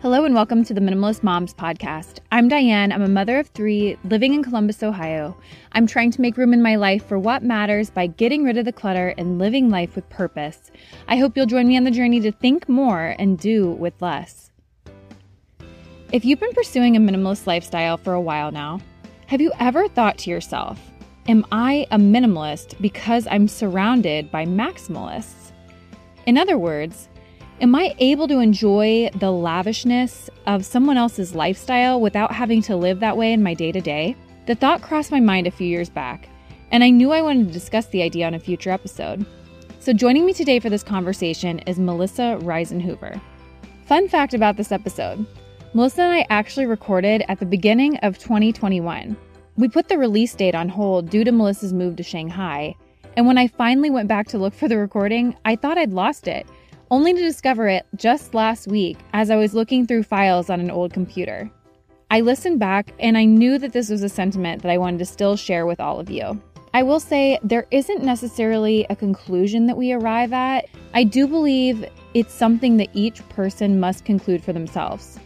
Hello and welcome to the Minimalist Moms podcast. I'm Diane. I'm a mother of three living in Columbus, Ohio. I'm trying to make room in my life for what matters by getting rid of the clutter and living life with purpose. I hope you'll join me on the journey to think more and do with less. If you've been pursuing a minimalist lifestyle for a while now, have you ever thought to yourself, Am I a minimalist because I'm surrounded by maximalists? In other words, Am I able to enjoy the lavishness of someone else's lifestyle without having to live that way in my day to day? The thought crossed my mind a few years back, and I knew I wanted to discuss the idea on a future episode. So, joining me today for this conversation is Melissa Risenhoover. Fun fact about this episode Melissa and I actually recorded at the beginning of 2021. We put the release date on hold due to Melissa's move to Shanghai, and when I finally went back to look for the recording, I thought I'd lost it only to discover it just last week as I was looking through files on an old computer. I listened back and I knew that this was a sentiment that I wanted to still share with all of you. I will say there isn't necessarily a conclusion that we arrive at. I do believe it's something that each person must conclude for themselves.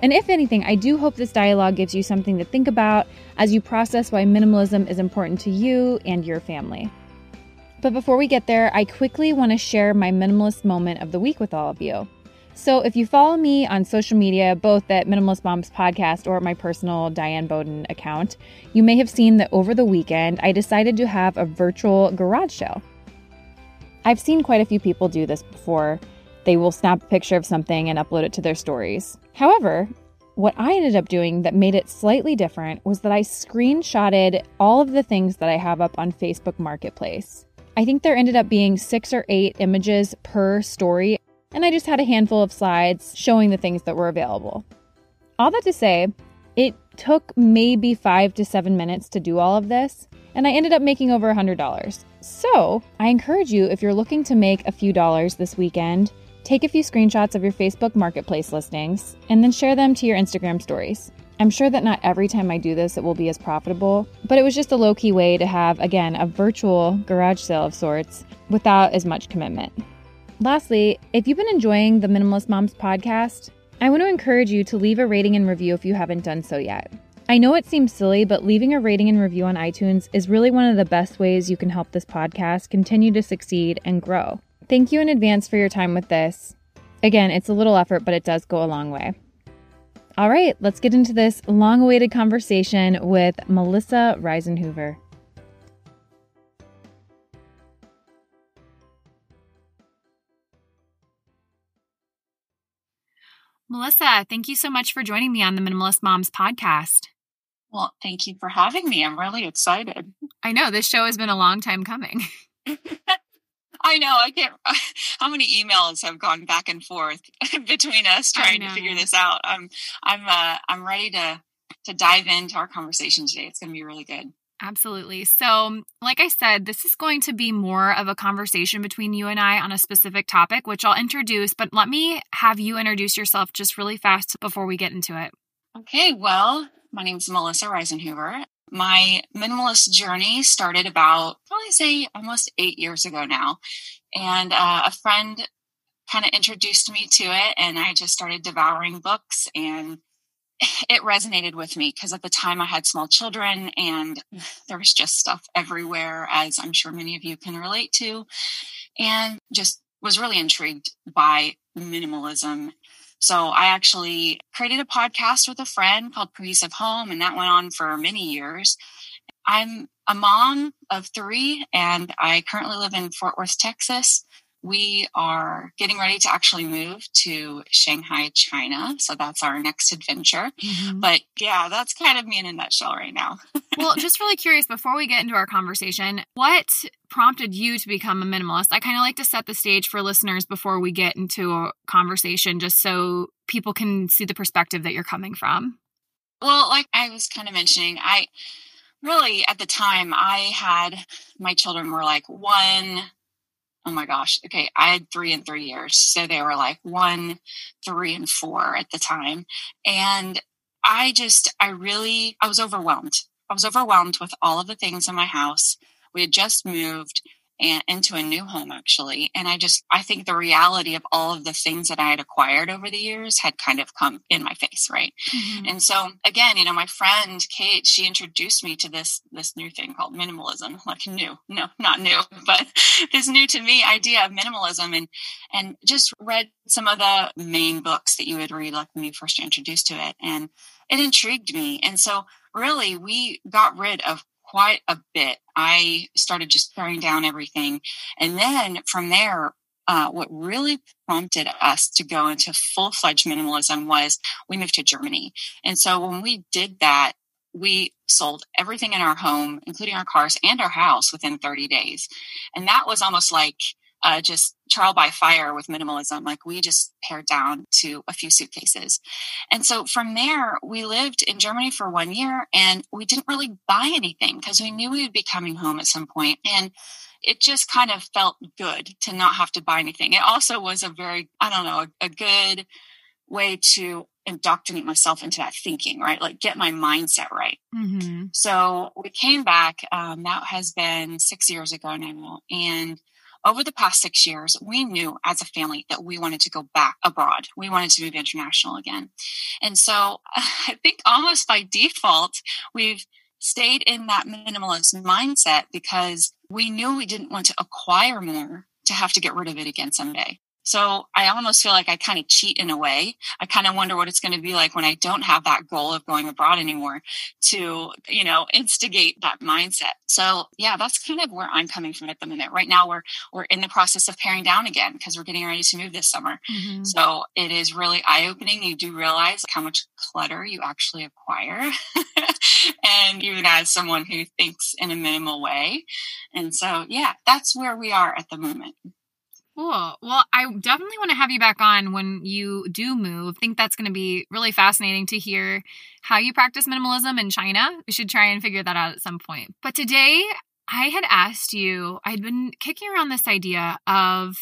And if anything, I do hope this dialogue gives you something to think about as you process why minimalism is important to you and your family. But before we get there, I quickly want to share my minimalist moment of the week with all of you. So if you follow me on social media, both at Minimalist Moms Podcast or my personal Diane Bowden account, you may have seen that over the weekend I decided to have a virtual garage sale. I've seen quite a few people do this before. They will snap a picture of something and upload it to their stories. However, what I ended up doing that made it slightly different was that I screenshotted all of the things that I have up on Facebook Marketplace. I think there ended up being six or eight images per story, and I just had a handful of slides showing the things that were available. All that to say, it took maybe five to seven minutes to do all of this, and I ended up making over a $100. So I encourage you, if you're looking to make a few dollars this weekend, take a few screenshots of your Facebook Marketplace listings and then share them to your Instagram stories. I'm sure that not every time I do this it will be as profitable, but it was just a low key way to have, again, a virtual garage sale of sorts without as much commitment. Lastly, if you've been enjoying the Minimalist Moms podcast, I want to encourage you to leave a rating and review if you haven't done so yet. I know it seems silly, but leaving a rating and review on iTunes is really one of the best ways you can help this podcast continue to succeed and grow. Thank you in advance for your time with this. Again, it's a little effort, but it does go a long way. All right, let's get into this long awaited conversation with Melissa Risenhoover. Melissa, thank you so much for joining me on the Minimalist Moms podcast. Well, thank you for having me. I'm really excited. I know this show has been a long time coming. I know. I can't. How many emails have gone back and forth between us trying to figure this out? I'm, I'm, uh, I'm ready to to dive into our conversation today. It's going to be really good. Absolutely. So, like I said, this is going to be more of a conversation between you and I on a specific topic, which I'll introduce. But let me have you introduce yourself just really fast before we get into it. Okay. Well, my name is Melissa Risenhoover. My minimalist journey started about, probably say, almost eight years ago now. And uh, a friend kind of introduced me to it, and I just started devouring books. And it resonated with me because at the time I had small children and there was just stuff everywhere, as I'm sure many of you can relate to. And just was really intrigued by minimalism so I actually created a podcast with a friend called Cohesive Home, and that went on for many years. I'm a mom of three, and I currently live in Fort Worth, Texas. We are getting ready to actually move to Shanghai, China. So that's our next adventure. Mm-hmm. But yeah, that's kind of me in a nutshell right now. well, just really curious before we get into our conversation, what prompted you to become a minimalist? I kind of like to set the stage for listeners before we get into a conversation, just so people can see the perspective that you're coming from. Well, like I was kind of mentioning, I really at the time I had my children were like one, oh my gosh, okay, I had three and three years. So they were like one, three, and four at the time. And I just, I really, I was overwhelmed. I was overwhelmed with all of the things in my house. We had just moved and into a new home actually. And I just, I think the reality of all of the things that I had acquired over the years had kind of come in my face. Right. Mm-hmm. And so again, you know, my friend Kate, she introduced me to this, this new thing called minimalism, like new, no, not new, but this new to me idea of minimalism and, and just read some of the main books that you would read, like when you first introduced to it. And it intrigued me. And so really we got rid of quite a bit. I started just tearing down everything. And then from there, uh, what really prompted us to go into full fledged minimalism was we moved to Germany. And so when we did that, we sold everything in our home, including our cars and our house within 30 days. And that was almost like uh, just trial by fire with minimalism. Like we just pared down to a few suitcases. And so from there, we lived in Germany for one year and we didn't really buy anything because we knew we would be coming home at some point. And it just kind of felt good to not have to buy anything. It also was a very, I don't know, a, a good way to indoctrinate myself into that thinking, right? Like get my mindset right. Mm-hmm. So we came back. Um, that has been six years ago now. And over the past six years, we knew as a family that we wanted to go back abroad. We wanted to move international again. And so I think almost by default, we've stayed in that minimalist mindset because we knew we didn't want to acquire more to have to get rid of it again someday. So I almost feel like I kind of cheat in a way. I kind of wonder what it's going to be like when I don't have that goal of going abroad anymore to, you know, instigate that mindset. So yeah, that's kind of where I'm coming from at the minute. Right now we're we're in the process of paring down again because we're getting ready to move this summer. Mm-hmm. So it is really eye-opening. You do realize how much clutter you actually acquire. and even as someone who thinks in a minimal way. And so yeah, that's where we are at the moment. Cool. Well, I definitely want to have you back on when you do move. I think that's going to be really fascinating to hear how you practice minimalism in China. We should try and figure that out at some point. But today, I had asked you, I had been kicking around this idea of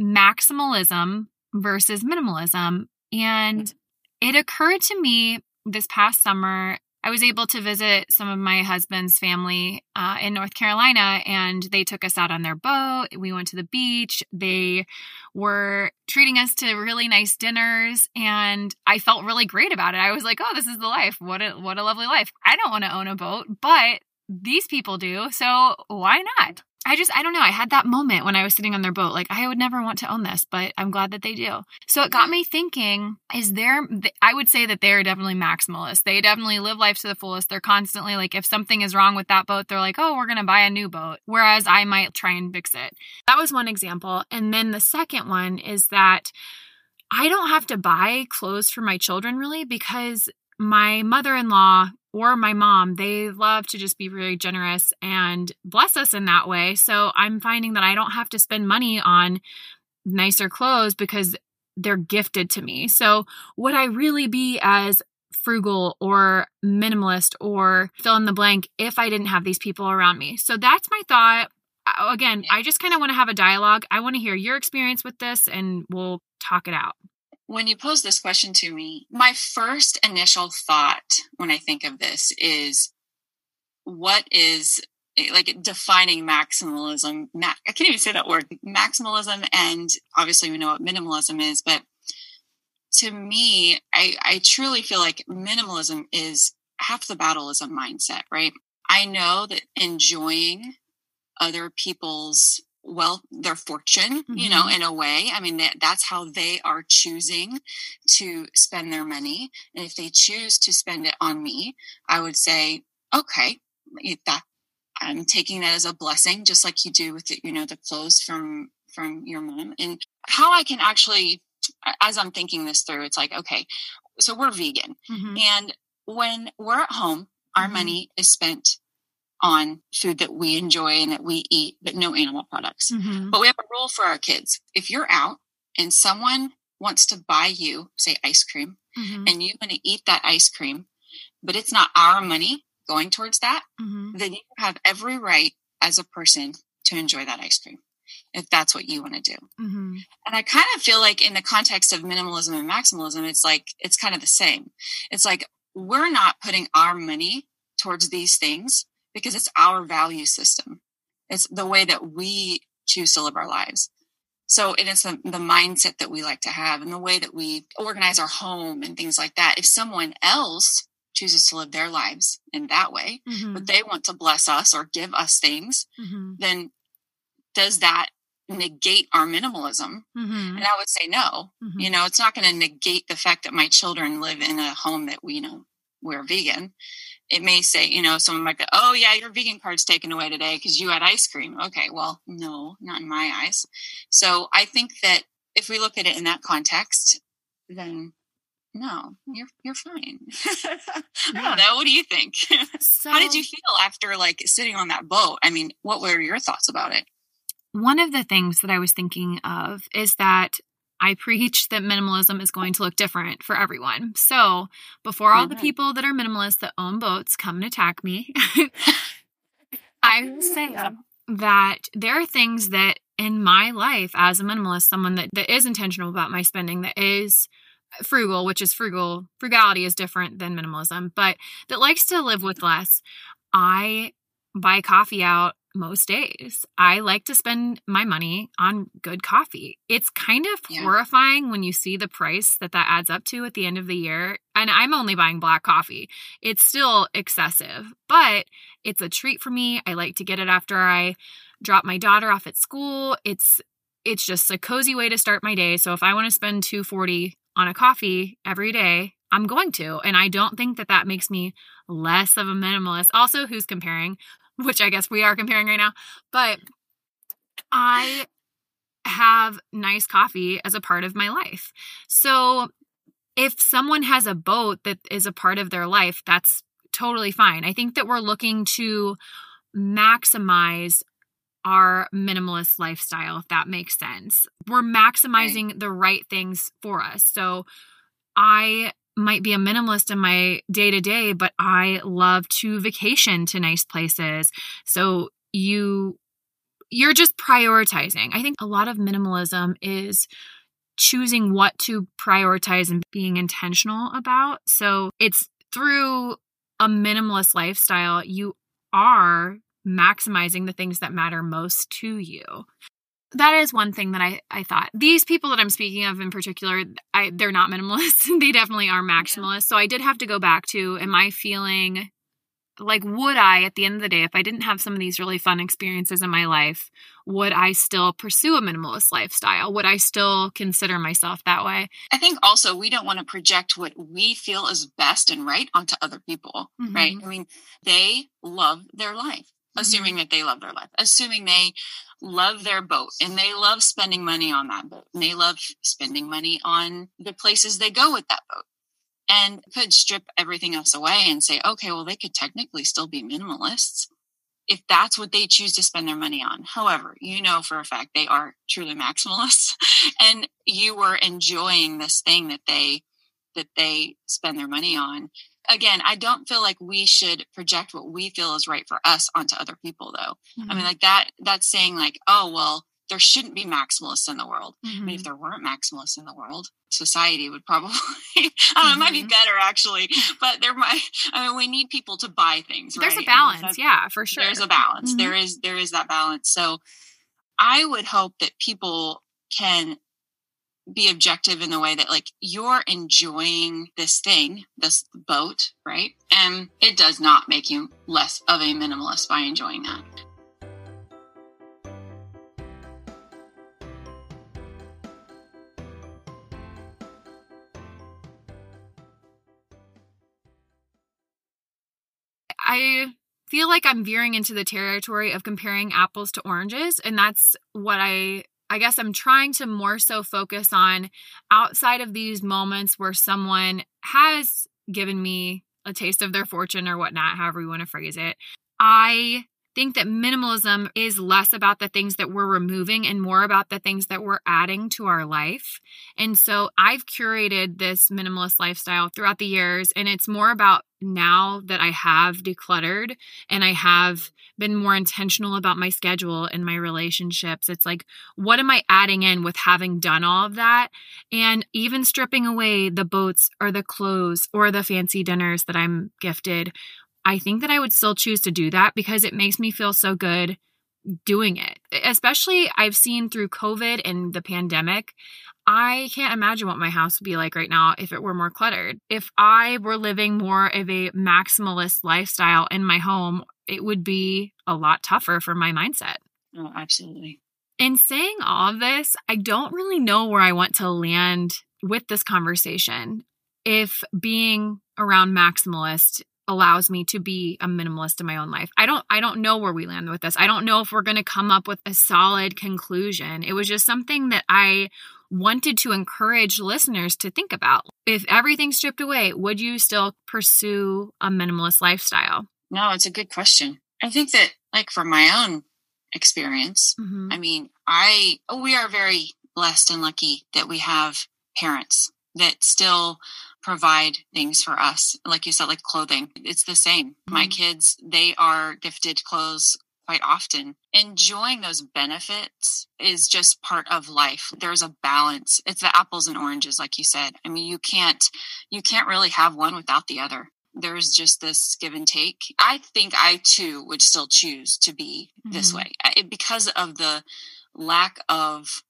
maximalism versus minimalism. And mm. it occurred to me this past summer I was able to visit some of my husband's family uh, in North Carolina, and they took us out on their boat. We went to the beach. They were treating us to really nice dinners, and I felt really great about it. I was like, "Oh, this is the life! What a what a lovely life!" I don't want to own a boat, but these people do, so why not? I just, I don't know. I had that moment when I was sitting on their boat. Like, I would never want to own this, but I'm glad that they do. So it got me thinking is there, I would say that they're definitely maximalists. They definitely live life to the fullest. They're constantly like, if something is wrong with that boat, they're like, oh, we're going to buy a new boat. Whereas I might try and fix it. That was one example. And then the second one is that I don't have to buy clothes for my children really because my mother in law or my mom, they love to just be very generous and bless us in that way. So I'm finding that I don't have to spend money on nicer clothes because they're gifted to me. So would I really be as frugal or minimalist or fill in the blank if I didn't have these people around me? So that's my thought. Uh, again, I just kind of want to have a dialogue. I want to hear your experience with this and we'll talk it out when you pose this question to me, my first initial thought when I think of this is what is eh, like defining maximalism. I can't even say that word, maximalism. And obviously, we know what minimalism is, but to me, I, I truly feel like minimalism is half the battle is a mindset, right? I know that enjoying other people's well their fortune mm-hmm. you know mm-hmm. in a way i mean that, that's how they are choosing to spend their money and if they choose to spend it on me i would say okay that i'm taking that as a blessing just like you do with the, you know the clothes from from your mom and how i can actually as i'm thinking this through it's like okay so we're vegan mm-hmm. and when we're at home our mm-hmm. money is spent on food that we enjoy and that we eat, but no animal products. Mm-hmm. But we have a rule for our kids. If you're out and someone wants to buy you, say, ice cream, mm-hmm. and you want to eat that ice cream, but it's not our money going towards that, mm-hmm. then you have every right as a person to enjoy that ice cream if that's what you want to do. Mm-hmm. And I kind of feel like in the context of minimalism and maximalism, it's like, it's kind of the same. It's like, we're not putting our money towards these things because it's our value system. It's the way that we choose to live our lives. So it is the, the mindset that we like to have and the way that we organize our home and things like that. If someone else chooses to live their lives in that way, mm-hmm. but they want to bless us or give us things, mm-hmm. then does that negate our minimalism? Mm-hmm. And I would say no. Mm-hmm. You know, it's not going to negate the fact that my children live in a home that we you know we're vegan. It may say, you know, someone might go, "Oh yeah, your vegan card's taken away today because you had ice cream." Okay, well, no, not in my eyes. So I think that if we look at it in that context, then no, you're you're fine. I don't know. What do you think? So, How did you feel after like sitting on that boat? I mean, what were your thoughts about it? One of the things that I was thinking of is that I preach that minimalism is going to look different for everyone. So, before all the people that are minimalists that own boats come and attack me, I will say yeah. that there are things that in my life as a minimalist, someone that, that is intentional about my spending, that is frugal, which is frugal, frugality is different than minimalism, but that likes to live with less, I buy coffee out most days. I like to spend my money on good coffee. It's kind of yeah. horrifying when you see the price that that adds up to at the end of the year. And I'm only buying black coffee. It's still excessive, but it's a treat for me. I like to get it after I drop my daughter off at school. It's it's just a cozy way to start my day. So if I want to spend 240 on a coffee every day, I'm going to. And I don't think that that makes me less of a minimalist. Also, who's comparing? Which I guess we are comparing right now. But I have nice coffee as a part of my life. So if someone has a boat that is a part of their life, that's totally fine. I think that we're looking to maximize our minimalist lifestyle, if that makes sense. We're maximizing right. the right things for us. So I might be a minimalist in my day to day, but I love to vacation to nice places. So you you're just prioritizing. I think a lot of minimalism is choosing what to prioritize and being intentional about. So it's through a minimalist lifestyle, you are maximizing the things that matter most to you. That is one thing that I, I thought. These people that I'm speaking of in particular, I they're not minimalists. they definitely are maximalists. Yeah. So I did have to go back to am I feeling like would I at the end of the day if I didn't have some of these really fun experiences in my life, would I still pursue a minimalist lifestyle? Would I still consider myself that way? I think also we don't want to project what we feel is best and right onto other people, mm-hmm. right? I mean, they love their life assuming mm-hmm. that they love their life, assuming they love their boat and they love spending money on that boat and they love spending money on the places they go with that boat and could strip everything else away and say, okay, well, they could technically still be minimalists if that's what they choose to spend their money on. However, you know for a fact they are truly maximalists and you were enjoying this thing that they that they spend their money on again, I don't feel like we should project what we feel is right for us onto other people though. Mm-hmm. I mean, mm-hmm. like that, that's saying like, oh, well, there shouldn't be maximalists in the world. Mm-hmm. I mean, if mm-hmm. there weren't maximalists in the world, society would probably, I don't know, it might be mm-hmm. better actually, but there might, I mean, we need people to buy things. There's a balance. Yeah, for sure. There's a balance. There is, there is that balance. So I would hope that people can be objective in the way that like you're enjoying this thing, this boat, right? And it does not make you less of a minimalist by enjoying that. I feel like I'm veering into the territory of comparing apples to oranges, and that's what I I guess I'm trying to more so focus on outside of these moments where someone has given me a taste of their fortune or whatnot, however you want to phrase it. I think that minimalism is less about the things that we're removing and more about the things that we're adding to our life. And so I've curated this minimalist lifestyle throughout the years, and it's more about now that I have decluttered and I have been more intentional about my schedule and my relationships. It's like, what am I adding in with having done all of that? And even stripping away the boats or the clothes or the fancy dinners that I'm gifted I think that I would still choose to do that because it makes me feel so good doing it. Especially I've seen through COVID and the pandemic, I can't imagine what my house would be like right now if it were more cluttered. If I were living more of a maximalist lifestyle in my home, it would be a lot tougher for my mindset. Oh, absolutely. In saying all of this, I don't really know where I want to land with this conversation. If being around maximalist allows me to be a minimalist in my own life. I don't I don't know where we land with this. I don't know if we're going to come up with a solid conclusion. It was just something that I wanted to encourage listeners to think about. If everything stripped away, would you still pursue a minimalist lifestyle? No, it's a good question. I think that like from my own experience, mm-hmm. I mean, I we are very blessed and lucky that we have parents that still provide things for us. Like you said, like clothing, it's the same. Mm-hmm. My kids, they are gifted clothes quite often. Enjoying those benefits is just part of life. There's a balance. It's the apples and oranges, like you said. I mean, you can't, you can't really have one without the other. There's just this give and take. I think I too would still choose to be mm-hmm. this way because of the lack of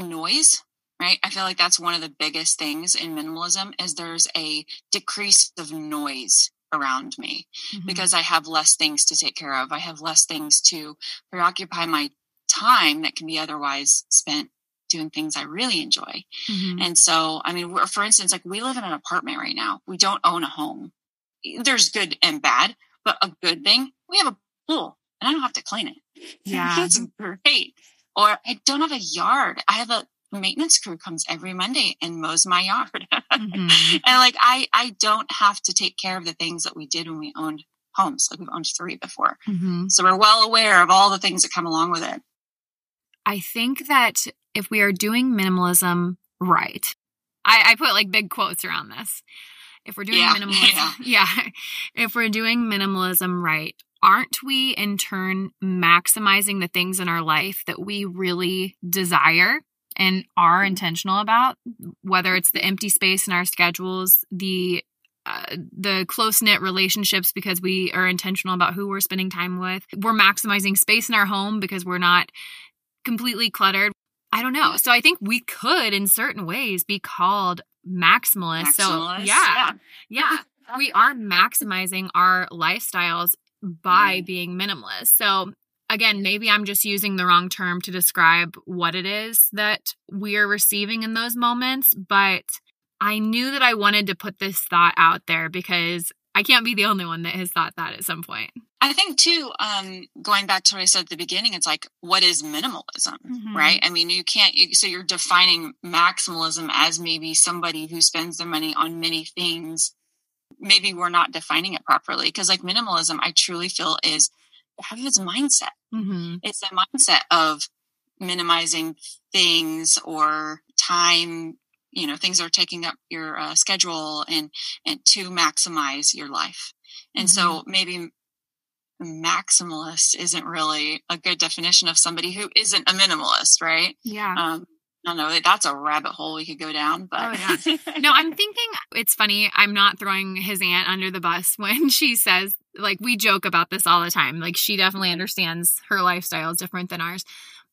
noise right? I feel like that's one of the biggest things in minimalism is there's a decrease of noise around me mm-hmm. because i have less things to take care of. I have less things to preoccupy my time that can be otherwise spent doing things i really enjoy. Mm-hmm. and so i mean for instance like we live in an apartment right now. We don't own a home. There's good and bad but a good thing we have a pool and i don't have to clean it. Yeah. It's great. Or i don't have a yard. I have a maintenance crew comes every Monday and mows my yard. Mm-hmm. and like I I don't have to take care of the things that we did when we owned homes. Like we've owned three before. Mm-hmm. So we're well aware of all the things that come along with it. I think that if we are doing minimalism right, I, I put like big quotes around this. If we're doing yeah, minimalism, yeah. yeah, if we're doing minimalism right, aren't we in turn maximizing the things in our life that we really desire and are intentional about, whether it's the empty space in our schedules, the uh, the close knit relationships because we are intentional about who we're spending time with. We're maximizing space in our home because we're not completely cluttered. I don't know. So I think we could, in certain ways, be called maximalist. maximalist so yeah, yeah, yeah, we are maximizing our lifestyles by being minimalist. So again, maybe I'm just using the wrong term to describe what it is that we're receiving in those moments, but I knew that I wanted to put this thought out there because I can't be the only one that has thought that at some point. I think too, um, going back to what I said at the beginning, it's like, what is minimalism, mm-hmm. right? I mean, you can't, you, so you're defining maximalism as maybe somebody who spends their money on many things. Maybe we're not defining it properly because, like, minimalism, I truly feel is have its mindset. Mm-hmm. It's a mindset of minimizing things or time you know things are taking up your uh, schedule and and to maximize your life and mm-hmm. so maybe maximalist isn't really a good definition of somebody who isn't a minimalist right yeah um, I don't know. That's a rabbit hole we could go down, but oh, yeah. no, I'm thinking it's funny. I'm not throwing his aunt under the bus when she says like we joke about this all the time. Like she definitely understands her lifestyle is different than ours.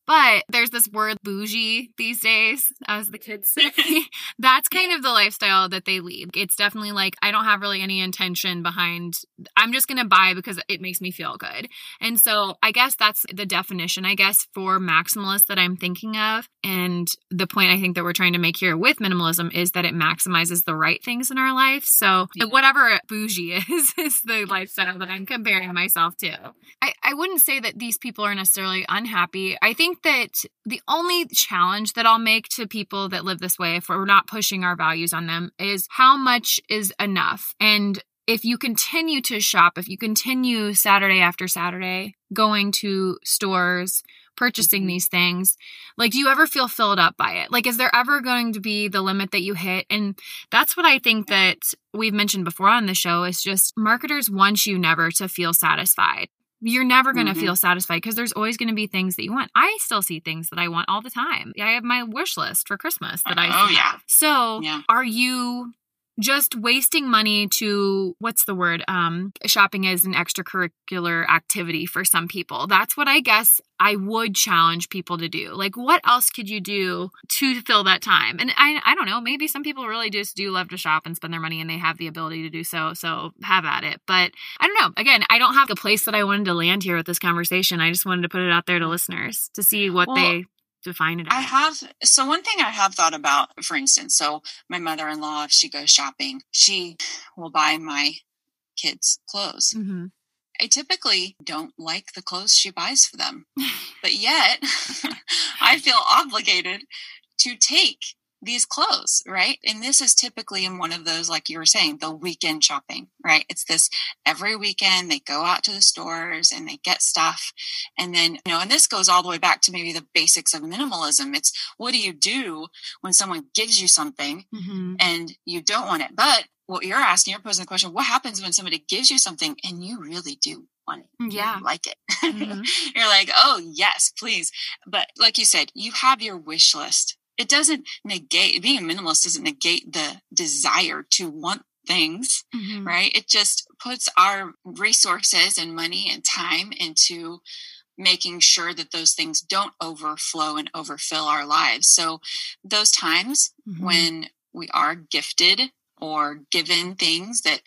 But there's this word bougie these days, as the kids say. That's kind of the lifestyle that they lead. It's definitely like, I don't have really any intention behind, I'm just going to buy because it makes me feel good. And so I guess that's the definition, I guess, for maximalist that I'm thinking of. And the point I think that we're trying to make here with minimalism is that it maximizes the right things in our life. So whatever bougie is, is the lifestyle that I'm comparing myself to. I, I wouldn't say that these people are necessarily unhappy. I think think that the only challenge that I'll make to people that live this way, if we're not pushing our values on them, is how much is enough. And if you continue to shop, if you continue Saturday after Saturday going to stores, purchasing mm-hmm. these things, like, do you ever feel filled up by it? Like, is there ever going to be the limit that you hit? And that's what I think that we've mentioned before on the show is just marketers want you never to feel satisfied. You're never going to mm-hmm. feel satisfied because there's always going to be things that you want. I still see things that I want all the time. I have my wish list for Christmas that I Oh, yeah. So, yeah. are you just wasting money to what's the word um shopping is an extracurricular activity for some people. That's what i guess i would challenge people to do. Like what else could you do to fill that time? And i i don't know maybe some people really just do love to shop and spend their money and they have the ability to do so so have at it. But i don't know. Again i don't have the place that i wanted to land here with this conversation. I just wanted to put it out there to listeners to see what well, they define it as? I have so one thing I have thought about, for instance, so my mother in law, if she goes shopping, she will buy my kids clothes. Mm-hmm. I typically don't like the clothes she buys for them, but yet I feel obligated to take these clothes, right? And this is typically in one of those, like you were saying, the weekend shopping, right? It's this every weekend they go out to the stores and they get stuff. And then, you know, and this goes all the way back to maybe the basics of minimalism. It's what do you do when someone gives you something mm-hmm. and you don't want it? But what you're asking, you're posing the question, what happens when somebody gives you something and you really do want it. Mm, yeah. like it. Mm-hmm. You're like, oh, yes, please. But like you said, you have your wish list it doesn't negate being a minimalist doesn't negate the desire to want things mm-hmm. right it just puts our resources and money and time into making sure that those things don't overflow and overfill our lives so those times mm-hmm. when we are gifted or given things that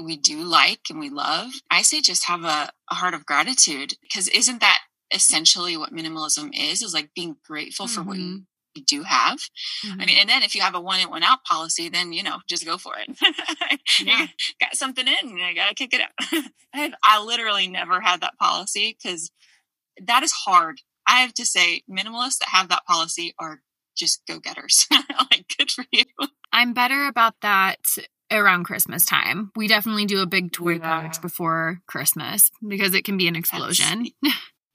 we do like and we love i say just have a, a heart of gratitude because isn't that essentially what minimalism is is like being grateful mm-hmm. for what you mm-hmm you do have. Mm-hmm. I mean, and then if you have a one in, one out policy, then, you know, just go for it. yeah. got something in, I got to kick it out. I, I literally never had that policy because that is hard. I have to say, minimalists that have that policy are just go getters. like, good for you. I'm better about that around Christmas time. We definitely do a big toy yeah. before Christmas because it can be an explosion.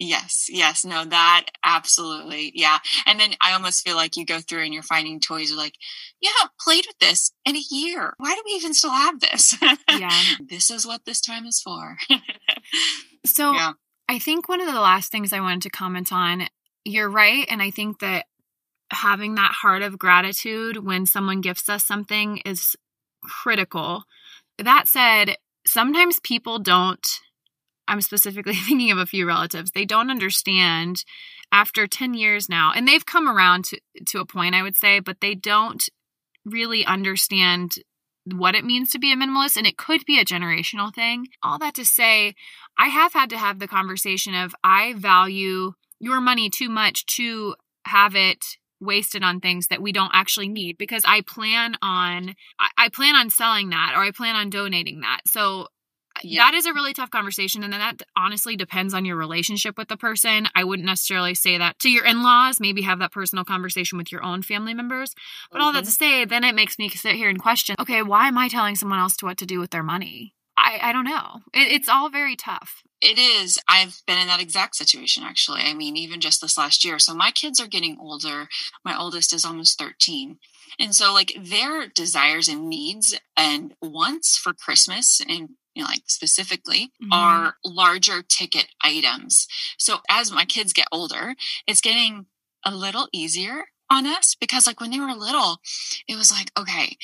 Yes, yes, no, that absolutely, yeah. And then I almost feel like you go through and you're finding toys. You're like, you haven't played with this in a year. Why do we even still have this? Yeah, this is what this time is for. so, yeah. I think one of the last things I wanted to comment on. You're right, and I think that having that heart of gratitude when someone gifts us something is critical. That said, sometimes people don't I'm specifically thinking of a few relatives. They don't understand after 10 years now, and they've come around to, to a point, I would say, but they don't really understand what it means to be a minimalist, and it could be a generational thing. All that to say, I have had to have the conversation of I value your money too much to have it wasted on things that we don't actually need because I plan on I plan on selling that or I plan on donating that. So yeah. that is a really tough conversation. And then that honestly depends on your relationship with the person. I wouldn't necessarily say that to your in laws. Maybe have that personal conversation with your own family members. But mm-hmm. all that to mm-hmm. say, then it makes me sit here and question okay, why am I telling someone else to what to do with their money? I, I don't know. It, it's all very tough. It is. I've been in that exact situation actually. I mean, even just this last year. So my kids are getting older. My oldest is almost 13. And so, like, their desires and needs and wants for Christmas and you know, like specifically mm-hmm. are larger ticket items. So as my kids get older, it's getting a little easier on us because like when they were little, it was like, okay,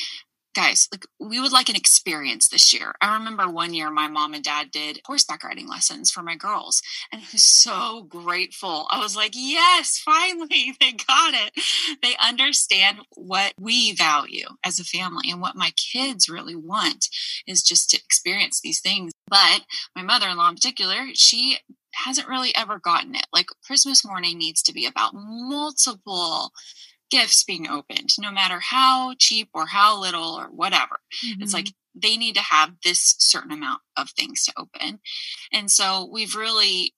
guys, like we would like an experience this year. I remember one year my mom and dad did horseback riding lessons for my girls, and I was so grateful. I was like, yes, finally, they got it. They understand what we value as a family and what my kids really want is just to experience these things. But my mother in law in particular, she hasn't really ever gotten it. Like Christmas morning needs to be about multiple gifts being opened, no matter how cheap or how little or whatever. Mm-hmm. It's like mm-hmm. they need to have this certain amount of things to open. And so we've really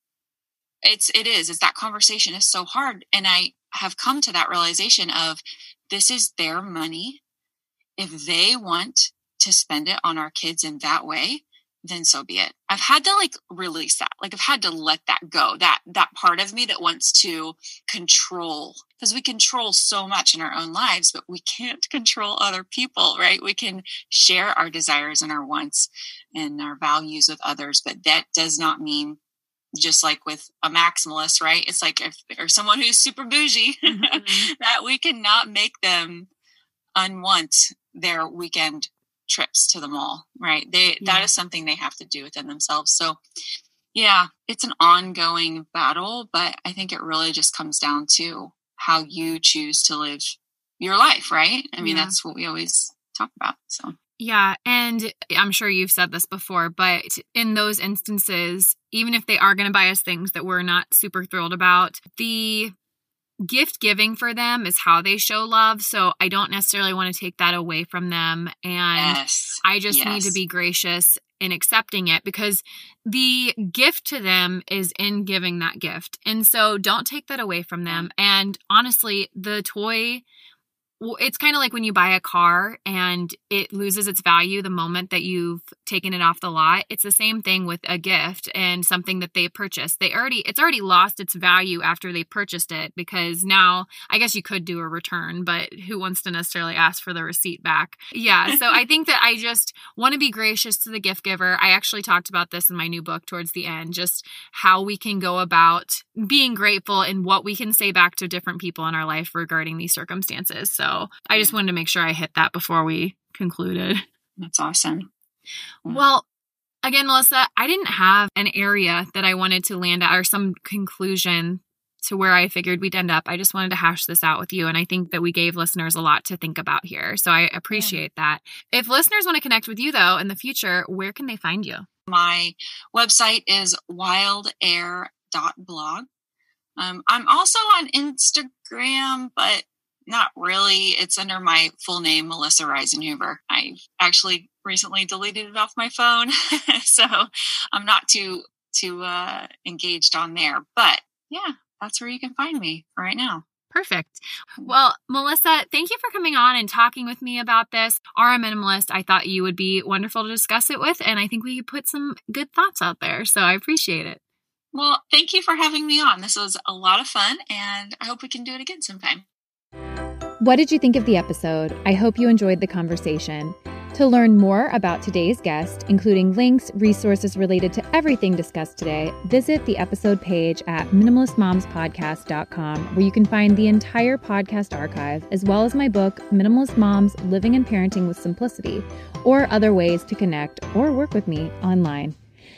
it's it is is that conversation is so hard and I have come to that realization of this is their money. If they want to spend it on our kids in that way, then so be it. I've had to like release that. Like I've had to let that go. That that part of me that wants to control because we control so much in our own lives, but we can't control other people, right? We can share our desires and our wants and our values with others, but that does not mean just like with a maximalist, right? It's like if or someone who's super bougie, mm-hmm. that we cannot make them unwant their weekend trips to the mall, right? They yeah. that is something they have to do within themselves. So yeah, it's an ongoing battle, but I think it really just comes down to how you choose to live your life, right? I mean, yeah. that's what we always talk about. So yeah. And I'm sure you've said this before, but in those instances, even if they are going to buy us things that we're not super thrilled about, the gift giving for them is how they show love. So I don't necessarily want to take that away from them. And yes. I just yes. need to be gracious in accepting it because the gift to them is in giving that gift. And so don't take that away from them. Mm. And honestly, the toy it's kind of like when you buy a car and it loses its value the moment that you've taken it off the lot. It's the same thing with a gift and something that they purchased. They already it's already lost its value after they purchased it because now I guess you could do a return, but who wants to necessarily ask for the receipt back? Yeah, so I think that I just want to be gracious to the gift giver. I actually talked about this in my new book towards the end, just how we can go about being grateful and what we can say back to different people in our life regarding these circumstances. So I just wanted to make sure I hit that before we concluded. That's awesome. Well, again, Melissa, I didn't have an area that I wanted to land at or some conclusion to where I figured we'd end up. I just wanted to hash this out with you. And I think that we gave listeners a lot to think about here. So I appreciate yeah. that. If listeners want to connect with you, though, in the future, where can they find you? My website is wildair.blog. Um, I'm also on Instagram, but not really. It's under my full name, Melissa Risenhoover. I actually recently deleted it off my phone, so I'm not too too uh, engaged on there. But yeah, that's where you can find me right now. Perfect. Well, Melissa, thank you for coming on and talking with me about this. Are a minimalist. I thought you would be wonderful to discuss it with, and I think we could put some good thoughts out there. So I appreciate it. Well, thank you for having me on. This was a lot of fun, and I hope we can do it again sometime. What did you think of the episode? I hope you enjoyed the conversation. To learn more about today's guest, including links, resources related to everything discussed today, visit the episode page at minimalistmomspodcast.com, where you can find the entire podcast archive, as well as my book, Minimalist Moms Living and Parenting with Simplicity, or other ways to connect or work with me online.